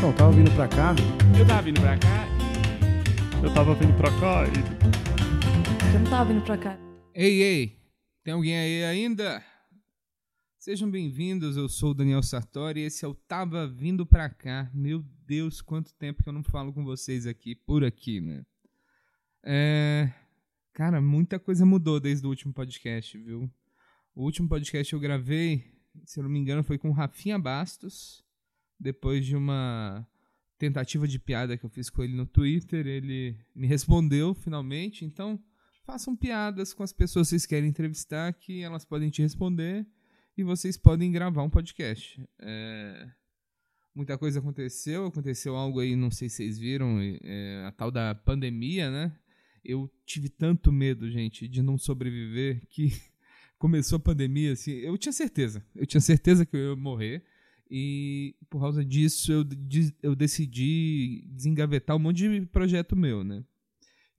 Não, tava vindo pra cá. Eu tava vindo pra cá. Eu tava vindo pra cá e. Eu não tava vindo pra cá. Ei, ei, tem alguém aí ainda? Sejam bem-vindos, eu sou o Daniel Sartori e esse é o Tava Vindo Pra Cá. Meu Deus, quanto tempo que eu não falo com vocês aqui, por aqui, né? É... Cara, muita coisa mudou desde o último podcast, viu? O último podcast eu gravei, se eu não me engano, foi com o Rafinha Bastos. Depois de uma tentativa de piada que eu fiz com ele no Twitter, ele me respondeu finalmente. Então, façam piadas com as pessoas que vocês querem entrevistar, que elas podem te responder e vocês podem gravar um podcast. É... Muita coisa aconteceu, aconteceu algo aí, não sei se vocês viram, é, a tal da pandemia, né? Eu tive tanto medo, gente, de não sobreviver que começou a pandemia, assim, eu tinha certeza, eu tinha certeza que eu ia morrer. E por causa disso eu, eu decidi desengavetar um monte de projeto meu, né?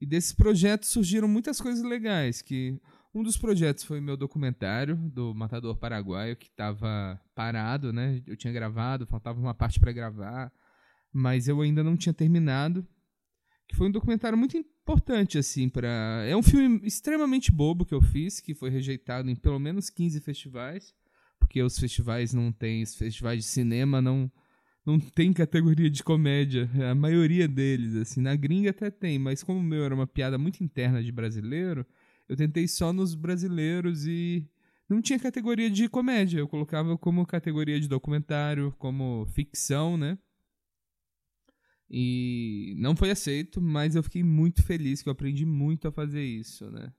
E desses projetos surgiram muitas coisas legais, que um dos projetos foi meu documentário do Matador Paraguaio, que estava parado, né? Eu tinha gravado, faltava uma parte para gravar, mas eu ainda não tinha terminado. Que foi um documentário muito importante, assim, para É um filme extremamente bobo que eu fiz, que foi rejeitado em pelo menos 15 festivais porque os festivais não têm, os festivais de cinema não não tem categoria de comédia, a maioria deles, assim, na gringa até tem, mas como o meu era uma piada muito interna de brasileiro, eu tentei só nos brasileiros e não tinha categoria de comédia, eu colocava como categoria de documentário, como ficção, né? E não foi aceito, mas eu fiquei muito feliz que eu aprendi muito a fazer isso, né?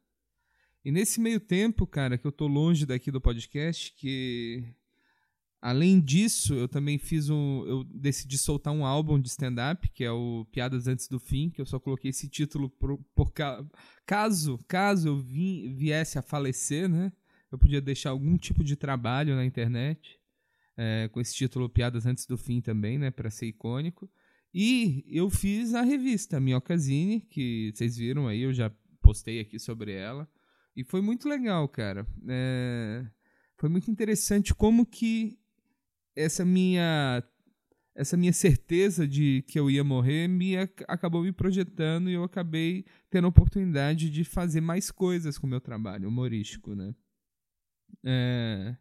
E nesse meio tempo, cara, que eu tô longe daqui do podcast, que além disso, eu também fiz um, eu decidi soltar um álbum de stand-up, que é o Piadas Antes do Fim, que eu só coloquei esse título por, por caso, caso eu vim, viesse a falecer, né? Eu podia deixar algum tipo de trabalho na internet é, com esse título Piadas Antes do Fim também, né, para ser icônico. E eu fiz a revista Minhocazine, que vocês viram aí, eu já postei aqui sobre ela. E foi muito legal, cara. É... Foi muito interessante como que essa minha essa minha certeza de que eu ia morrer me acabou me projetando e eu acabei tendo a oportunidade de fazer mais coisas com o meu trabalho humorístico, né? É,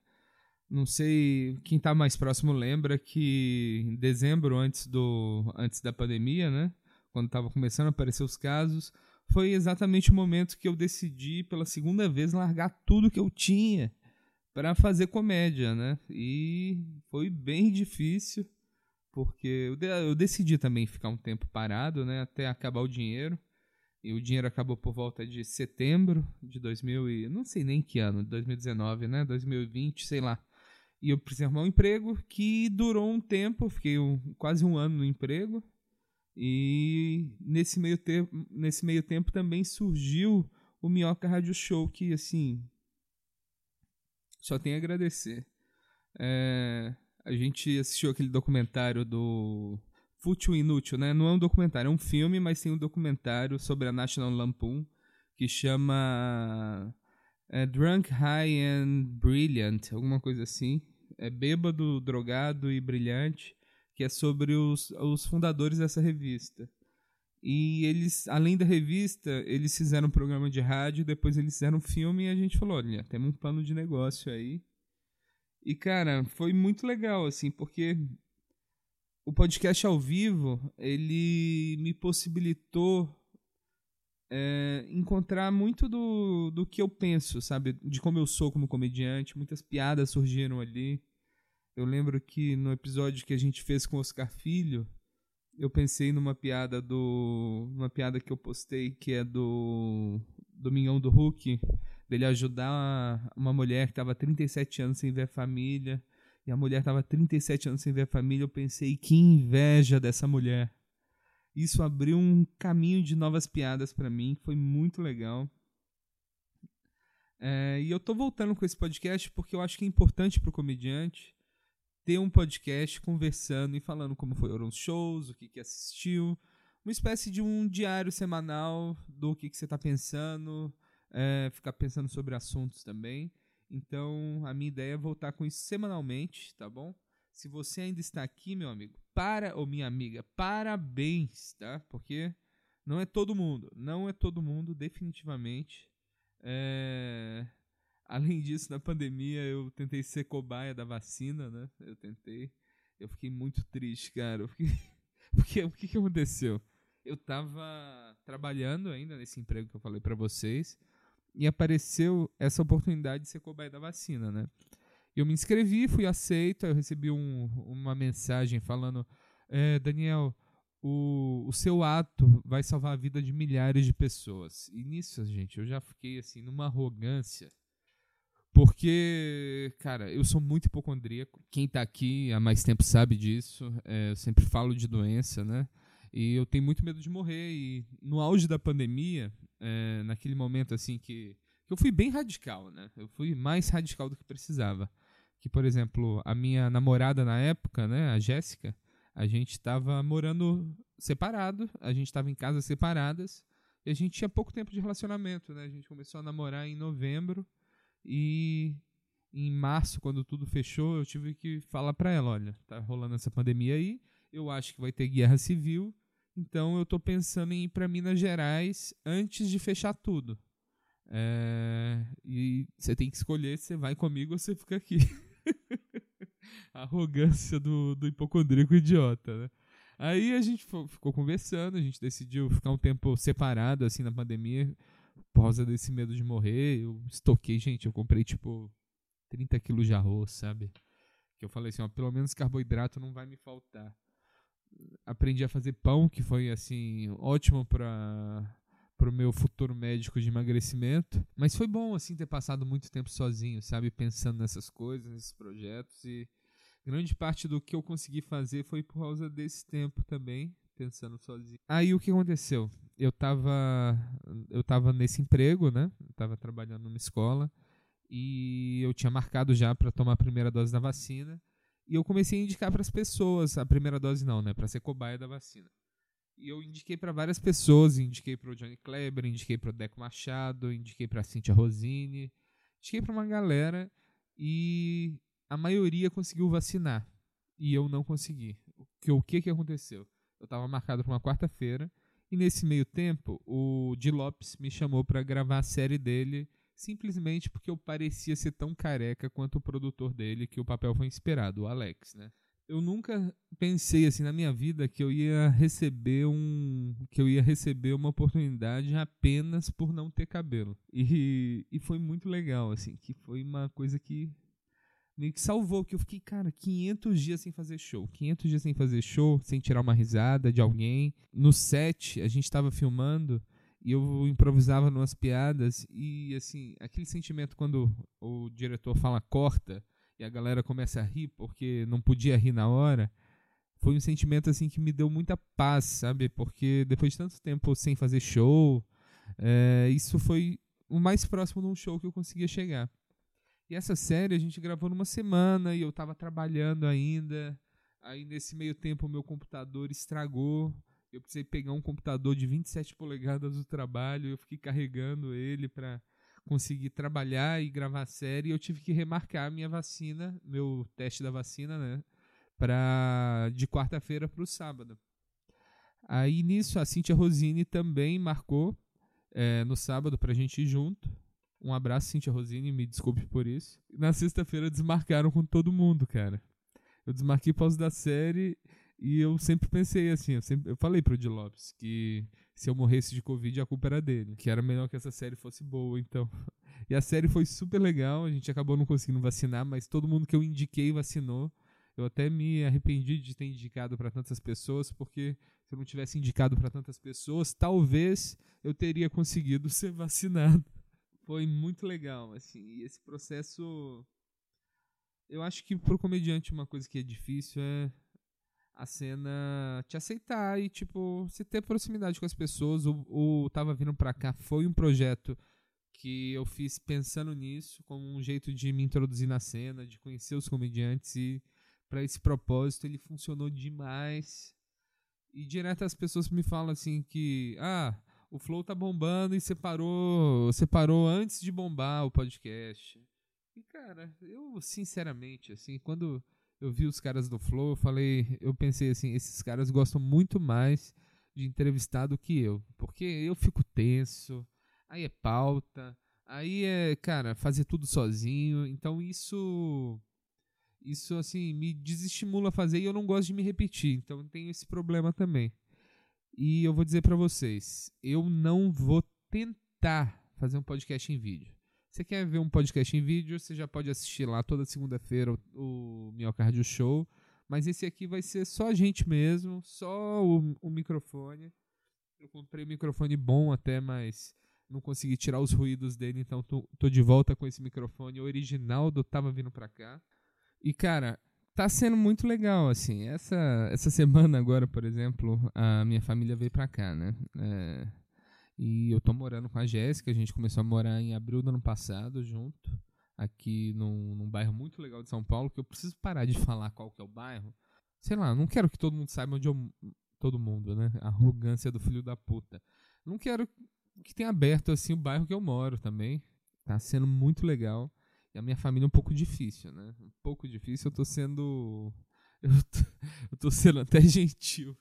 não sei quem está mais próximo lembra que em dezembro antes do antes da pandemia, né? Quando estava começando a aparecer os casos, foi exatamente o momento que eu decidi pela segunda vez largar tudo que eu tinha para fazer comédia, né? E foi bem difícil, porque eu, de eu decidi também ficar um tempo parado, né, até acabar o dinheiro. E o dinheiro acabou por volta de setembro de 2000 e não sei nem que ano, 2019, né, 2020, sei lá. E eu precisei arrumar um emprego que durou um tempo, fiquei um, quase um ano no emprego. E nesse meio, tempo, nesse meio tempo também surgiu o Minhoca Radio Show, que assim. Só tem a agradecer. É, a gente assistiu aquele documentário do Fútil Inútil, né? Não é um documentário, é um filme, mas tem um documentário sobre a National Lampoon que chama é, Drunk, High and Brilliant, alguma coisa assim. É bêbado, drogado e brilhante que é sobre os, os fundadores dessa revista. E eles, além da revista, eles fizeram um programa de rádio, depois eles fizeram um filme e a gente falou, olha, temos um plano de negócio aí. E, cara, foi muito legal, assim, porque o podcast ao vivo, ele me possibilitou é, encontrar muito do, do que eu penso, sabe? De como eu sou como comediante. Muitas piadas surgiram ali. Eu lembro que no episódio que a gente fez com o Oscar Filho, eu pensei numa piada do. uma piada que eu postei que é do. do Minhão do Hulk, dele ajudar uma mulher que estava 37 anos sem ver a família. E a mulher estava 37 anos sem ver a família. Eu pensei, que inveja dessa mulher. Isso abriu um caminho de novas piadas para mim, foi muito legal. É, e eu tô voltando com esse podcast porque eu acho que é importante pro comediante ter um podcast conversando e falando como foram os shows, o que, que assistiu. Uma espécie de um diário semanal do que, que você está pensando, é, ficar pensando sobre assuntos também. Então, a minha ideia é voltar com isso semanalmente, tá bom? Se você ainda está aqui, meu amigo, para ou minha amiga, parabéns, tá? Porque não é todo mundo, não é todo mundo, definitivamente. É... Além disso, na pandemia eu tentei ser cobaia da vacina, né? Eu tentei. Eu fiquei muito triste, cara. Eu fiquei... Porque o que, que aconteceu? Eu tava trabalhando ainda nesse emprego que eu falei para vocês e apareceu essa oportunidade de ser cobaia da vacina, né? Eu me inscrevi, fui aceito, eu recebi um, uma mensagem falando: é, Daniel, o, o seu ato vai salvar a vida de milhares de pessoas. E nisso, gente, eu já fiquei assim, numa arrogância porque, cara, eu sou muito hipocondríaco. Quem tá aqui há mais tempo sabe disso. É, eu sempre falo de doença, né? E eu tenho muito medo de morrer. E no auge da pandemia, é, naquele momento assim que, que eu fui bem radical, né? Eu fui mais radical do que precisava. Que, por exemplo, a minha namorada na época, né, a Jéssica, a gente estava morando separado, a gente estava em casas separadas e a gente tinha pouco tempo de relacionamento, né? A gente começou a namorar em novembro e em março, quando tudo fechou, eu tive que falar para ela, olha, tá rolando essa pandemia aí, eu acho que vai ter guerra civil, então eu tô pensando em ir para Minas Gerais antes de fechar tudo. É, e você tem que escolher se você vai comigo ou você fica aqui. a arrogância do, do hipocondríaco idiota, né? Aí a gente ficou conversando, a gente decidiu ficar um tempo separado, assim, na pandemia por causa desse medo de morrer, eu estoquei, gente, eu comprei tipo 30 quilos de arroz, sabe? Que eu falei assim, ó, pelo menos carboidrato não vai me faltar. Aprendi a fazer pão, que foi assim, ótimo para pro meu futuro médico de emagrecimento, mas foi bom assim ter passado muito tempo sozinho, sabe, pensando nessas coisas, nesses projetos e grande parte do que eu consegui fazer foi por causa desse tempo também, pensando sozinho. Aí o que aconteceu? Eu tava, eu tava nesse emprego, né? Eu tava trabalhando numa escola e eu tinha marcado já para tomar a primeira dose da vacina. E eu comecei a indicar para as pessoas, a primeira dose não, né? Para ser cobaia da vacina. E eu indiquei para várias pessoas, indiquei para o Johnny Kleber, indiquei para o Deco Machado, indiquei para a Cintia Rosini, indiquei para uma galera e a maioria conseguiu vacinar e eu não consegui. O que, o que, que aconteceu? Eu estava marcado para uma quarta-feira. E nesse meio tempo, o Di Lopes me chamou para gravar a série dele, simplesmente porque eu parecia ser tão careca quanto o produtor dele, que o papel foi inspirado, o Alex, né? Eu nunca pensei assim na minha vida que eu ia receber um que eu ia receber uma oportunidade apenas por não ter cabelo. E, e foi muito legal assim, que foi uma coisa que meio que salvou, que eu fiquei, cara, 500 dias sem fazer show. 500 dias sem fazer show, sem tirar uma risada de alguém. No set, a gente estava filmando e eu improvisava umas piadas e, assim, aquele sentimento quando o diretor fala corta e a galera começa a rir porque não podia rir na hora, foi um sentimento, assim, que me deu muita paz, sabe? Porque depois de tanto tempo sem fazer show, é, isso foi o mais próximo de um show que eu conseguia chegar. E essa série a gente gravou numa semana e eu tava trabalhando ainda. Aí nesse meio tempo o meu computador estragou. Eu precisei pegar um computador de 27 polegadas do trabalho. Eu fiquei carregando ele para conseguir trabalhar e gravar a série. Eu tive que remarcar a minha vacina, meu teste da vacina, né? Pra, de quarta-feira para o sábado. Aí nisso a Cintia Rosini também marcou é, no sábado pra gente ir junto. Um abraço, Cintia Rosini, me desculpe por isso. Na sexta-feira desmarcaram com todo mundo, cara. Eu desmarquei pausa da série e eu sempre pensei assim, eu, sempre, eu falei pro Di Lopes que se eu morresse de Covid a culpa era dele, que era melhor que essa série fosse boa, então. E a série foi super legal, a gente acabou não conseguindo vacinar, mas todo mundo que eu indiquei vacinou. Eu até me arrependi de ter indicado para tantas pessoas, porque se eu não tivesse indicado para tantas pessoas, talvez eu teria conseguido ser vacinado foi muito legal, assim. E esse processo. Eu acho que pro comediante uma coisa que é difícil é a cena te aceitar e, tipo, você ter proximidade com as pessoas. O, o Tava Vindo Pra Cá foi um projeto que eu fiz pensando nisso, como um jeito de me introduzir na cena, de conhecer os comediantes e para esse propósito ele funcionou demais. E direto as pessoas me falam assim que, ah, o Flow tá bombando e separou, separou antes de bombar o podcast. E cara, eu sinceramente, assim, quando eu vi os caras do Flow, eu falei, eu pensei assim, esses caras gostam muito mais de entrevistar do que eu, porque eu fico tenso, aí é pauta, aí é, cara, fazer tudo sozinho, então isso isso assim me desestimula a fazer e eu não gosto de me repetir, então tenho esse problema também. E eu vou dizer para vocês, eu não vou tentar fazer um podcast em vídeo. Você quer ver um podcast em vídeo, você já pode assistir lá toda segunda-feira o, o Miocardio Show. Mas esse aqui vai ser só a gente mesmo, só o, o microfone. Eu comprei um microfone bom até, mas não consegui tirar os ruídos dele, então tô, tô de volta com esse microfone original do Tava Vindo Pra Cá. E, cara, tá sendo muito legal, assim. Essa, essa semana agora, por exemplo, a minha família veio pra cá, né? É, e eu tô morando com a Jéssica, a gente começou a morar em abril do ano passado junto, aqui num, num bairro muito legal de São Paulo, que eu preciso parar de falar qual que é o bairro. Sei lá, não quero que todo mundo saiba onde eu. Todo mundo, né? A arrogância do filho da puta. Não quero que tenha aberto assim o bairro que eu moro também. Tá sendo muito legal. E a minha família é um pouco difícil, né? Um pouco difícil. Eu tô sendo. Eu tô, eu tô sendo até gentil.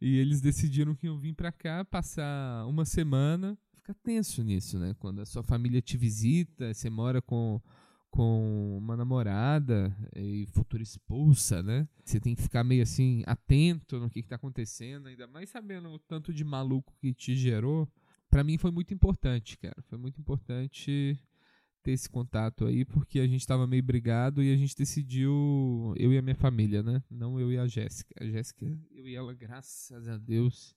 E eles decidiram que iam vir para cá passar uma semana. Fica tenso nisso, né? Quando a sua família te visita, você mora com, com uma namorada e futura expulsa, né? Você tem que ficar meio assim, atento no que, está acontecendo, ainda mais sabendo o tanto de maluco que te gerou. Para mim foi muito importante, cara. Foi muito importante ter esse contato aí, porque a gente estava meio brigado e a gente decidiu, eu e a minha família, né? Não eu e a Jéssica. A Jéssica, eu e ela, graças a Deus,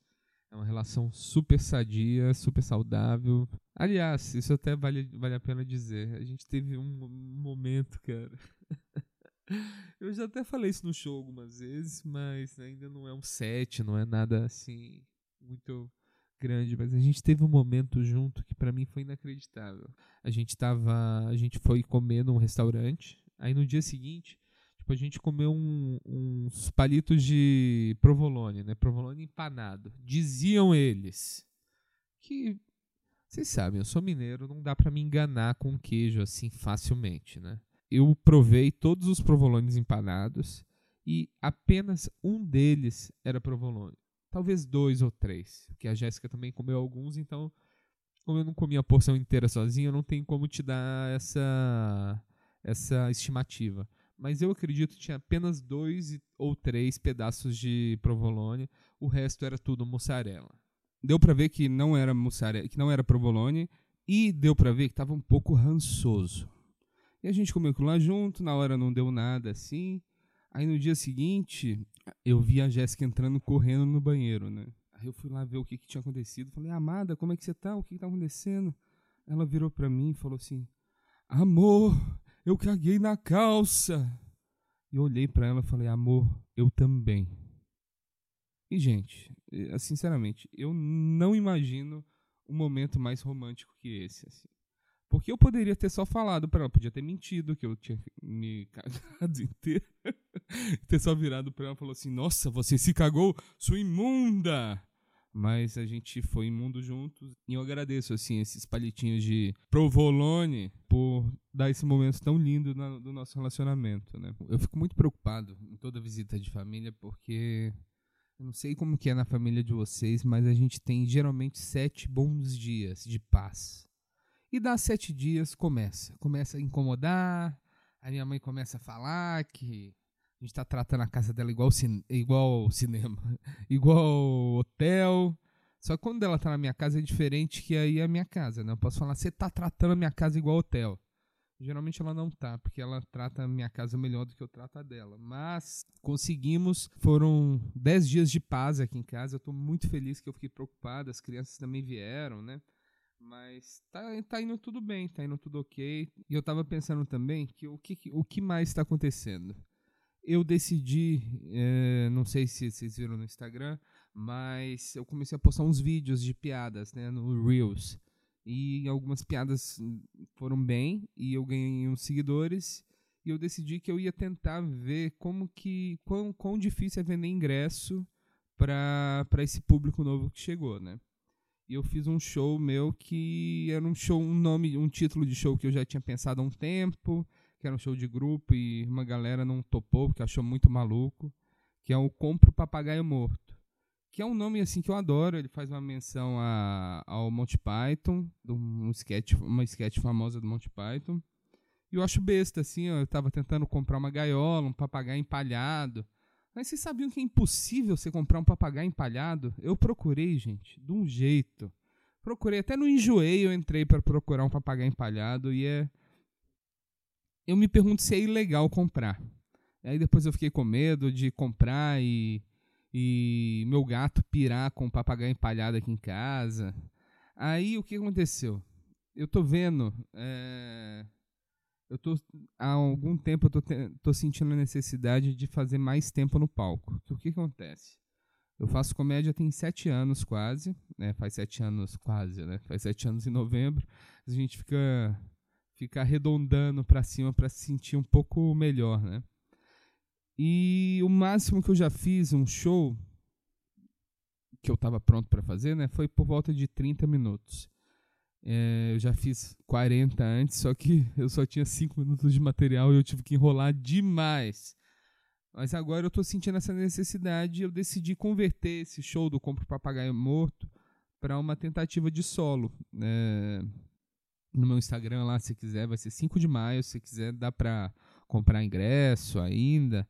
é uma relação super sadia, super saudável. Aliás, isso até vale, vale a pena dizer. A gente teve um momento, cara. eu já até falei isso no show algumas vezes, mas ainda não é um set, não é nada assim muito grande, mas a gente teve um momento junto que para mim foi inacreditável. A gente tava, a gente foi comer num restaurante, aí no dia seguinte, tipo, a gente comeu um, uns palitos de provolone, né? Provolone empanado. Diziam eles que vocês sabem, eu sou mineiro, não dá para me enganar com queijo assim facilmente, né? Eu provei todos os provolones empanados e apenas um deles era provolone talvez dois ou três, porque a Jéssica também comeu alguns, então como eu não comi a porção inteira sozinho, eu não tenho como te dar essa essa estimativa. Mas eu acredito que tinha apenas dois ou três pedaços de provolone, o resto era tudo mussarela. Deu para ver que não era mussarela, que não era provolone e deu para ver que estava um pouco rançoso. E a gente comeu aquilo lá junto, na hora não deu nada assim. Aí no dia seguinte, eu vi a Jéssica entrando correndo no banheiro, né? Aí eu fui lá ver o que, que tinha acontecido. Falei, Amada, como é que você tá? O que, que tá acontecendo? Ela virou para mim e falou assim: Amor, eu caguei na calça. E eu olhei para ela e falei: Amor, eu também. E, gente, eh, sinceramente, eu não imagino um momento mais romântico que esse. Assim. Porque eu poderia ter só falado para ela, podia ter mentido que eu tinha me cagado inteiro. ter só virado para ela e falou assim: Nossa, você se cagou, sua imunda! Mas a gente foi imundo juntos. E eu agradeço, assim, esses palitinhos de provolone por dar esse momento tão lindo na, do nosso relacionamento, né? Eu fico muito preocupado em toda visita de família, porque eu não sei como que é na família de vocês, mas a gente tem geralmente sete bons dias de paz e dá sete dias, começa. Começa a incomodar. A minha mãe começa a falar que a gente tá tratando a casa dela igual, cin igual cinema, igual hotel. Só que quando ela tá na minha casa é diferente que aí é a minha casa, né? Eu posso falar, você tá tratando a minha casa igual hotel. Geralmente ela não tá, porque ela trata a minha casa melhor do que eu trato a dela. Mas conseguimos, foram dez dias de paz aqui em casa. Eu tô muito feliz que eu fiquei preocupado, as crianças também vieram, né? Mas tá, tá indo tudo bem, tá indo tudo ok. E eu tava pensando também que o que, o que mais está acontecendo? Eu decidi, é, não sei se vocês viram no Instagram, mas eu comecei a postar uns vídeos de piadas né, no Reels. E algumas piadas foram bem e eu ganhei uns seguidores. E eu decidi que eu ia tentar ver como que. quão, quão difícil é vender ingresso para esse público novo que chegou, né? E eu fiz um show meu que era um show, um nome, um título de show que eu já tinha pensado há um tempo, que era um show de grupo e uma galera não topou porque achou muito maluco, que é o Compro Papagaio Morto, que é um nome assim que eu adoro, ele faz uma menção a, ao Monty Python, um sketch, uma sketch famosa do Monty Python. E eu acho besta assim, eu tava tentando comprar uma gaiola, um papagaio empalhado. Mas vocês sabiam que é impossível você comprar um papagaio empalhado? Eu procurei, gente, de um jeito. Procurei, até no enjoei eu entrei para procurar um papagaio empalhado e é. Eu me pergunto se é ilegal comprar. Aí depois eu fiquei com medo de comprar e, e meu gato pirar com o papagaio empalhado aqui em casa. Aí o que aconteceu? Eu tô vendo. É... Eu tô, há algum tempo eu tô, tô sentindo a necessidade de fazer mais tempo no palco. O que acontece? Eu faço comédia tem sete anos quase, né? Faz sete anos quase, né? Faz sete anos em novembro. A gente fica, fica arredondando para cima para se sentir um pouco melhor, né? E o máximo que eu já fiz um show que eu estava pronto para fazer, né? Foi por volta de 30 minutos. É, eu já fiz 40 antes, só que eu só tinha 5 minutos de material e eu tive que enrolar demais. Mas agora eu estou sentindo essa necessidade e eu decidi converter esse show do Compro Papagaio Morto para uma tentativa de solo. É, no meu Instagram lá, se quiser, vai ser 5 de maio. Se quiser, dá para comprar ingresso ainda.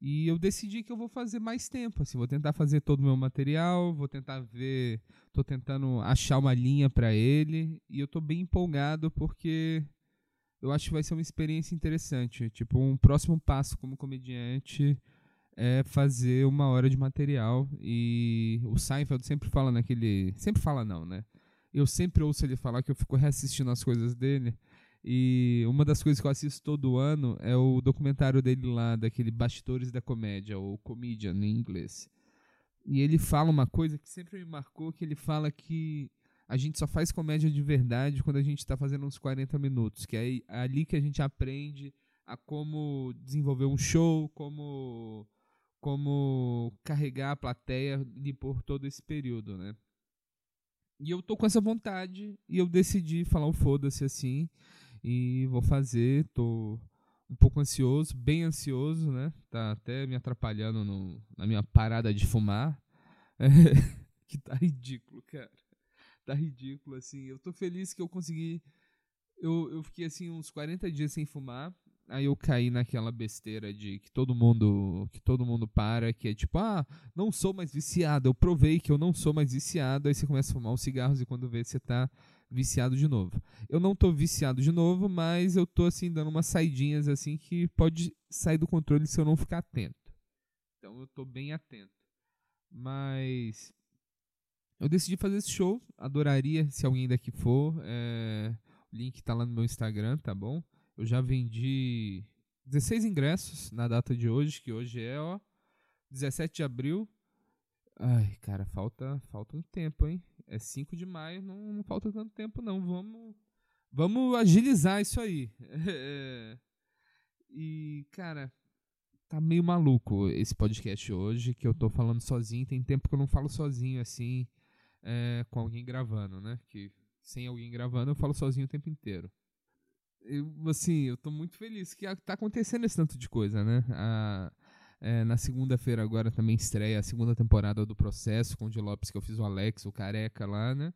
E eu decidi que eu vou fazer mais tempo, assim, vou tentar fazer todo o meu material, vou tentar ver, tô tentando achar uma linha para ele, e eu tô bem empolgado porque eu acho que vai ser uma experiência interessante. Tipo, um próximo passo como comediante é fazer uma hora de material. E o Seinfeld sempre fala naquele. Sempre fala, não, né? Eu sempre ouço ele falar que eu fico reassistindo as coisas dele. E uma das coisas que eu assisto todo ano é o documentário dele lá, daquele Bastidores da Comédia, ou Comedian em inglês. E ele fala uma coisa que sempre me marcou, que ele fala que a gente só faz comédia de verdade quando a gente está fazendo uns 40 minutos, que é ali que a gente aprende a como desenvolver um show, como como carregar a plateia por todo esse período, né? E eu tô com essa vontade e eu decidi falar o foda-se assim e vou fazer, tô um pouco ansioso, bem ansioso, né? Tá até me atrapalhando no, na minha parada de fumar. que tá ridículo, cara tá ridículo, assim. Eu tô feliz que eu consegui. Eu, eu fiquei assim uns 40 dias sem fumar. Aí eu caí naquela besteira de que todo mundo que todo mundo para, que é tipo, ah, não sou mais viciado. Eu provei que eu não sou mais viciado. Aí você começa a fumar os cigarros e quando vê você tá viciado de novo. Eu não tô viciado de novo, mas eu tô assim dando umas saidinhas assim que pode sair do controle se eu não ficar atento. Então eu tô bem atento. Mas eu decidi fazer esse show. Adoraria se alguém daqui for. É... O link tá lá no meu Instagram, tá bom? Eu já vendi 16 ingressos na data de hoje, que hoje é, ó, 17 de abril. Ai, cara, falta, falta um tempo, hein? É 5 de maio, não, não falta tanto tempo, não. Vamos, vamos agilizar isso aí. É... E, cara, tá meio maluco esse podcast hoje, que eu tô falando sozinho. Tem tempo que eu não falo sozinho, assim é, com alguém gravando, né? Que sem alguém gravando eu falo sozinho o tempo inteiro. Eu, assim, eu tô muito feliz que tá acontecendo esse tanto de coisa, né? A, é, na segunda-feira agora também estreia a segunda temporada do Processo com o Di Lopes, que eu fiz o Alex, o Careca lá, né?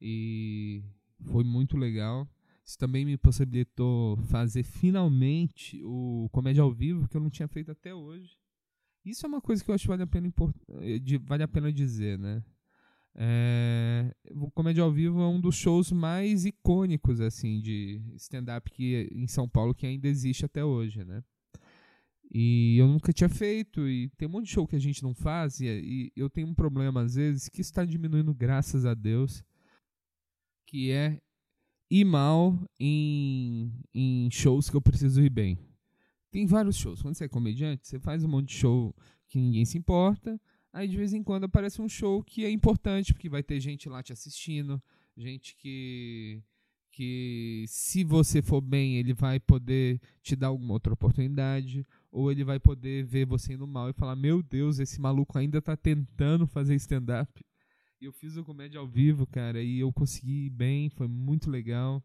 E foi muito legal. Isso também me possibilitou fazer finalmente o Comédia ao Vivo, que eu não tinha feito até hoje. Isso é uma coisa que eu acho que vale a pena, vale a pena dizer, né? É, o Comédia ao Vivo é um dos shows mais icônicos assim de stand-up que em São Paulo que ainda existe até hoje, né? E eu nunca tinha feito e tem um monte de show que a gente não faz e, e eu tenho um problema às vezes que está diminuindo graças a Deus, que é ir mal em, em shows que eu preciso ir bem. Tem vários shows. Quando você é comediante, você faz um monte de show que ninguém se importa Aí de vez em quando aparece um show que é importante, porque vai ter gente lá te assistindo, gente que que se você for bem, ele vai poder te dar alguma outra oportunidade, ou ele vai poder ver você indo mal e falar: "Meu Deus, esse maluco ainda tá tentando fazer stand up". E eu fiz o comédia ao vivo, cara, e eu consegui ir bem, foi muito legal.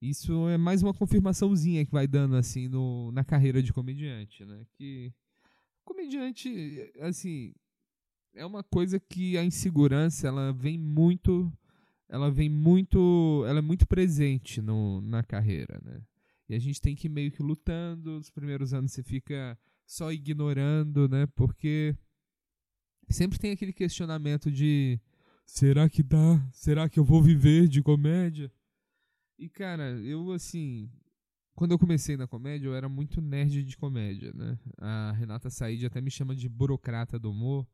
Isso é mais uma confirmaçãozinha que vai dando assim no, na carreira de comediante, né? Que comediante, assim, é uma coisa que a insegurança ela vem muito, ela vem muito, ela é muito presente no, na carreira, né? E a gente tem que ir meio que lutando. Os primeiros anos você fica só ignorando, né? Porque sempre tem aquele questionamento de será que dá? Será que eu vou viver de comédia? E, cara, eu, assim, quando eu comecei na comédia, eu era muito nerd de comédia, né? A Renata Said até me chama de burocrata do humor.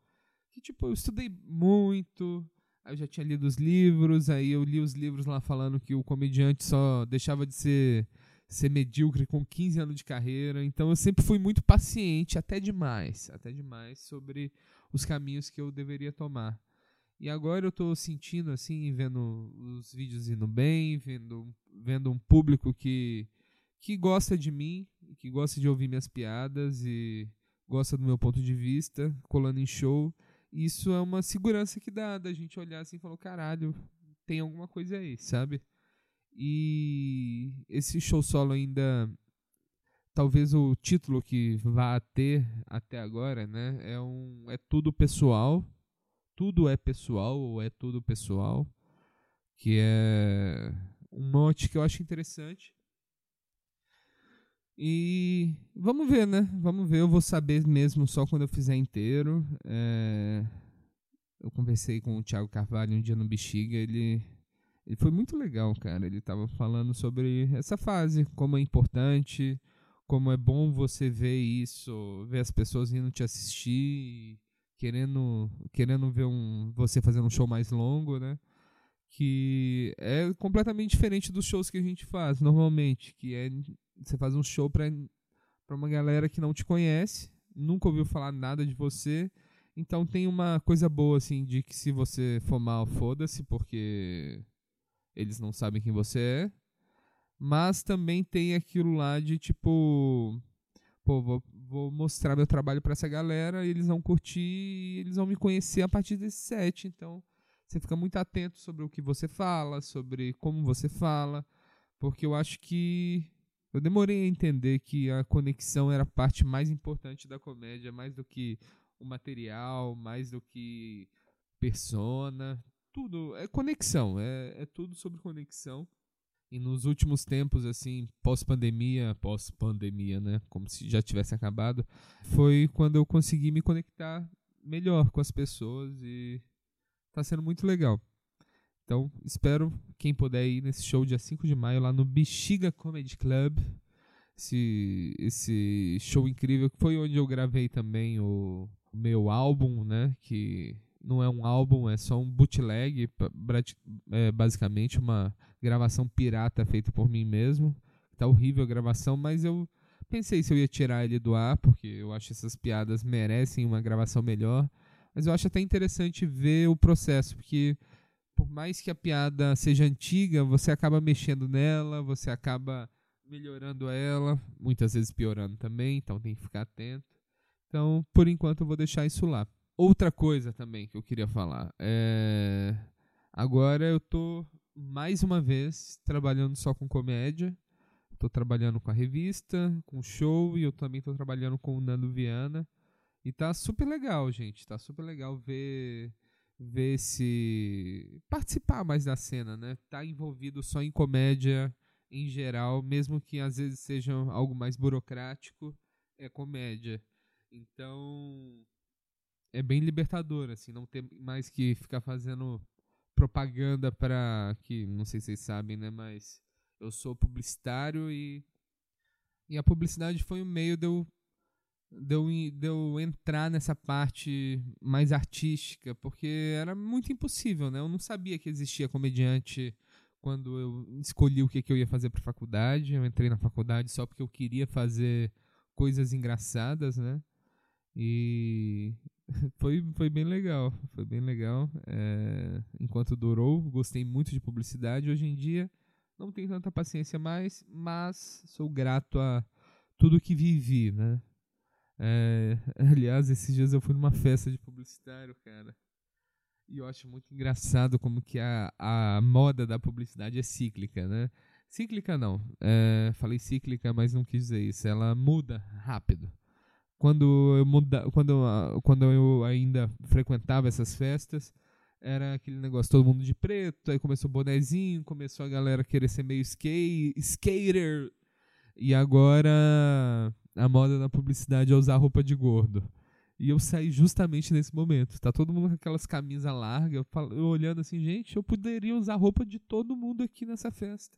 Que, tipo, eu estudei muito, eu já tinha lido os livros, aí eu li os livros lá falando que o comediante só deixava de ser, ser medíocre com 15 anos de carreira. Então eu sempre fui muito paciente, até demais, até demais, sobre os caminhos que eu deveria tomar. E agora eu estou sentindo assim, vendo os vídeos indo bem, vendo, vendo um público que, que gosta de mim, que gosta de ouvir minhas piadas e gosta do meu ponto de vista, colando em show. Isso é uma segurança que dá da gente olhar assim e falar, caralho, tem alguma coisa aí, sabe? E esse show solo ainda talvez o título que vá ter até agora, né, é um é tudo pessoal tudo é pessoal ou é tudo pessoal, que é um mote que eu acho interessante. E vamos ver, né? Vamos ver. Eu vou saber mesmo só quando eu fizer inteiro. É... Eu conversei com o Thiago Carvalho um dia no Bexiga. Ele, ele foi muito legal, cara. Ele tava falando sobre essa fase, como é importante, como é bom você ver isso, ver as pessoas indo te assistir querendo querendo ver um você fazendo um show mais longo, né? Que é completamente diferente dos shows que a gente faz normalmente, que é você faz um show para para uma galera que não te conhece, nunca ouviu falar nada de você. Então tem uma coisa boa assim de que se você for mal, foda-se, porque eles não sabem quem você é. Mas também tem aquilo lá de tipo, pô, vou, vou mostrar meu trabalho para essa galera e eles vão curtir e eles vão me conhecer a partir desse set. Então, você fica muito atento sobre o que você fala, sobre como você fala, porque eu acho que eu demorei a entender que a conexão era a parte mais importante da comédia, mais do que o material, mais do que persona, tudo é conexão, é, é tudo sobre conexão. E nos últimos tempos, assim, pós-pandemia, pós-pandemia, né? Como se já tivesse acabado, foi quando eu consegui me conectar melhor com as pessoas e tá sendo muito legal. Então, espero quem puder ir nesse show dia 5 de maio lá no Bexiga Comedy Club. Esse, esse show incrível que foi onde eu gravei também o meu álbum, né? Que não é um álbum, é só um bootleg, é basicamente uma gravação pirata feita por mim mesmo. Tá horrível a gravação, mas eu pensei se eu ia tirar ele do ar, porque eu acho que essas piadas merecem uma gravação melhor. Mas eu acho até interessante ver o processo, porque por mais que a piada seja antiga, você acaba mexendo nela, você acaba melhorando ela, muitas vezes piorando também, então tem que ficar atento. Então, por enquanto, eu vou deixar isso lá. Outra coisa também que eu queria falar é. Agora eu tô mais uma vez trabalhando só com comédia. Estou trabalhando com a revista, com o show e eu também estou trabalhando com o Nando Viana. E tá super legal, gente. Tá super legal ver ver se participar mais da cena, né? Tá envolvido só em comédia em geral, mesmo que às vezes seja algo mais burocrático, é comédia. Então, é bem libertador assim, não ter mais que ficar fazendo propaganda para que não sei se vocês sabem, né, mas eu sou publicitário e e a publicidade foi o meio de eu, de eu, de eu entrar nessa parte mais artística, porque era muito impossível, né? Eu não sabia que existia comediante quando eu escolhi o que, que eu ia fazer para faculdade. Eu entrei na faculdade só porque eu queria fazer coisas engraçadas, né? E foi, foi bem legal, foi bem legal. É, enquanto durou, gostei muito de publicidade. Hoje em dia não tenho tanta paciência mais, mas sou grato a tudo que vivi, né? É, aliás, esses dias eu fui numa festa de publicitário, cara. E eu acho muito engraçado como que a, a moda da publicidade é cíclica, né? Cíclica não. É, falei cíclica, mas não quis dizer isso. Ela muda rápido. Quando eu, muda, quando, eu- quando eu ainda frequentava essas festas, era aquele negócio, todo mundo de preto, aí começou o bonezinho, começou a galera querer ser meio skate, skater. E agora a moda na publicidade é usar roupa de gordo. E eu saí justamente nesse momento. Tá todo mundo com aquelas camisas largas, eu, falo- eu olhando assim, gente, eu poderia usar roupa de todo mundo aqui nessa festa.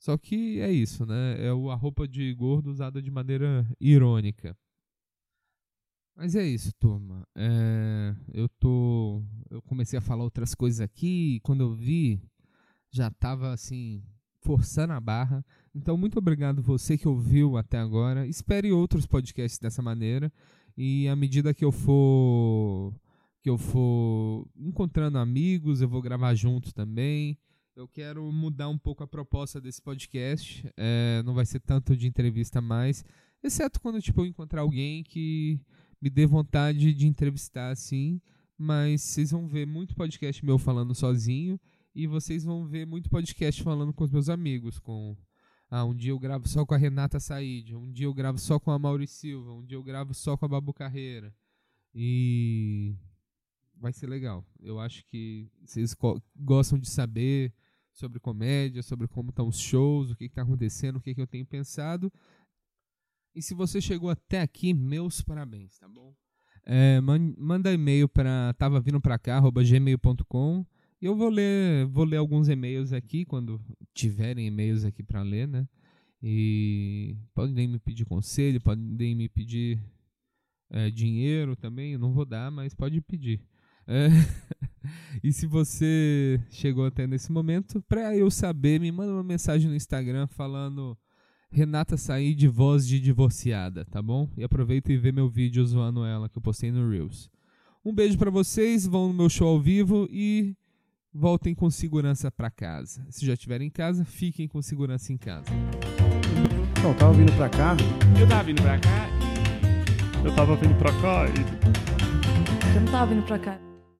Só que é isso, né? É a roupa de gordo usada de maneira irônica. Mas é isso, turma. É, eu tô. Eu comecei a falar outras coisas aqui. E quando eu vi, já tava assim, forçando a barra. Então, muito obrigado você que ouviu até agora. Espere outros podcasts dessa maneira. E à medida que eu for. Que eu for encontrando amigos, eu vou gravar junto também. Eu quero mudar um pouco a proposta desse podcast. É, não vai ser tanto de entrevista mais. Exceto quando tipo, eu encontrar alguém que me dê vontade de entrevistar assim. Mas vocês vão ver muito podcast meu falando sozinho. E vocês vão ver muito podcast falando com os meus amigos. Com ah, um dia eu gravo só com a Renata Said. Um dia eu gravo só com a Mauri Silva. Um dia eu gravo só com a Babu Carreira. E vai ser legal. Eu acho que vocês gostam de saber sobre comédia, sobre como estão os shows, o que está acontecendo, o que, que eu tenho pensado. E se você chegou até aqui, meus parabéns, tá bom? É, man- manda e-mail para tava vindo pra cá, gmail.com. Eu vou ler, vou ler alguns e-mails aqui, quando tiverem e-mails aqui para ler, né? E podem me pedir conselho, podem me pedir é, dinheiro também, eu não vou dar, mas pode pedir. É, e se você chegou até nesse momento, pra eu saber, me manda uma mensagem no Instagram falando Renata sair de voz de divorciada, tá bom? E aproveita e vê meu vídeo zoando ela que eu postei no Reels. Um beijo pra vocês, vão no meu show ao vivo e voltem com segurança pra casa. Se já estiverem em casa, fiquem com segurança em casa. Não, eu tava vindo pra cá, Eu tava vindo pra cá. Eu tava vindo pra cá e. Eu não tava vindo pra cá.